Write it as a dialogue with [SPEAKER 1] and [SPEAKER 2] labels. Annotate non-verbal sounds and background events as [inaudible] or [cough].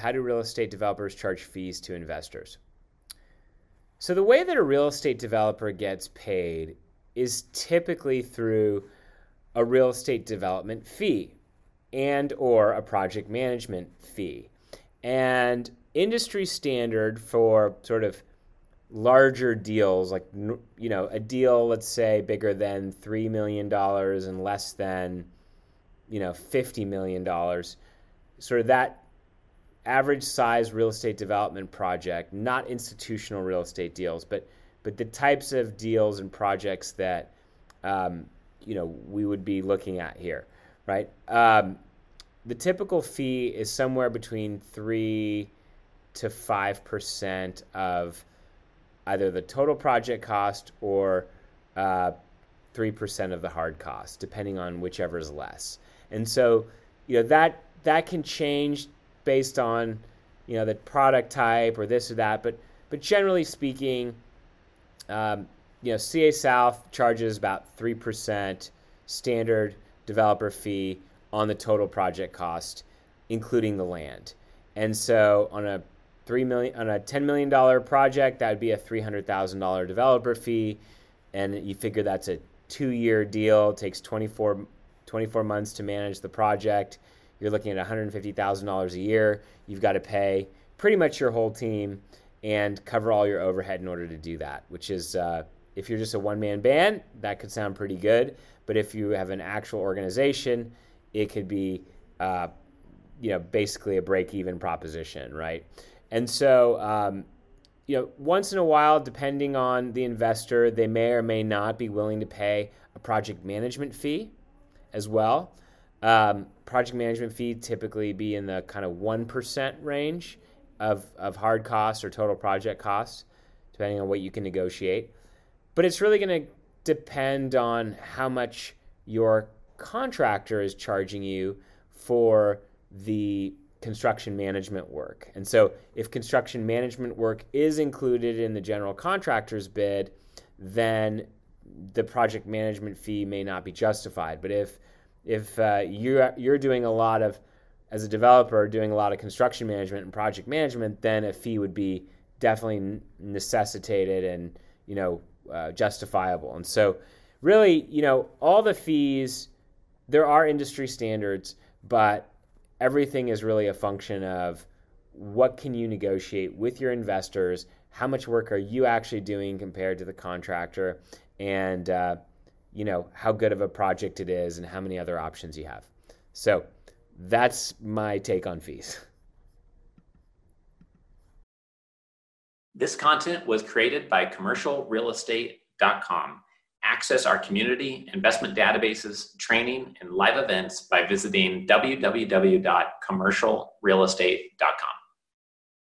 [SPEAKER 1] how do real estate developers charge fees to investors? So, the way that a real estate developer gets paid is typically through a real estate development fee and or a project management fee. And industry standard for sort of larger deals like you know a deal let's say bigger than 3 million dollars and less than you know 50 million dollars sort of that average size real estate development project not institutional real estate deals but but the types of deals and projects that um, you know we would be looking at here right um, the typical fee is somewhere between 3 to 5% of either the total project cost or uh, 3% of the hard cost, depending on whichever is less. And so, you know, that, that can change based on, you know, the product type or this or that. But, but generally speaking, um, you know, CA South charges about 3% standard developer fee on the total project cost, including the land. And so on a three million on a ten million dollar project, that would be a three hundred thousand dollar developer fee, and you figure that's a two year deal. Takes 24, 24 months to manage the project. You're looking at one hundred fifty thousand dollars a year. You've got to pay pretty much your whole team and cover all your overhead in order to do that. Which is, uh, if you're just a one man band, that could sound pretty good. But if you have an actual organization, it could be, uh, you know, basically a break even proposition, right? And so, um, you know, once in a while, depending on the investor, they may or may not be willing to pay a project management fee as well. Um, project management fee typically be in the kind of 1% range of, of hard costs or total project costs, depending on what you can negotiate. But it's really going to depend on how much your contractor is charging you for the construction management work. And so, if construction management work is included in the general contractor's bid, then the project management fee may not be justified. But if if uh, you're you're doing a lot of as a developer doing a lot of construction management and project management, then a fee would be definitely necessitated and you know uh, justifiable. And so, really, you know, all the fees there are industry standards, but everything is really a function of what can you negotiate with your investors how much work are you actually doing compared to the contractor and uh, you know how good of a project it is and how many other options you have. So that's my take on fees. [laughs]
[SPEAKER 2] This content was created by commercialrealestate.com Access our community, investment databases, training, and live events by visiting www.commercialrealestate.com.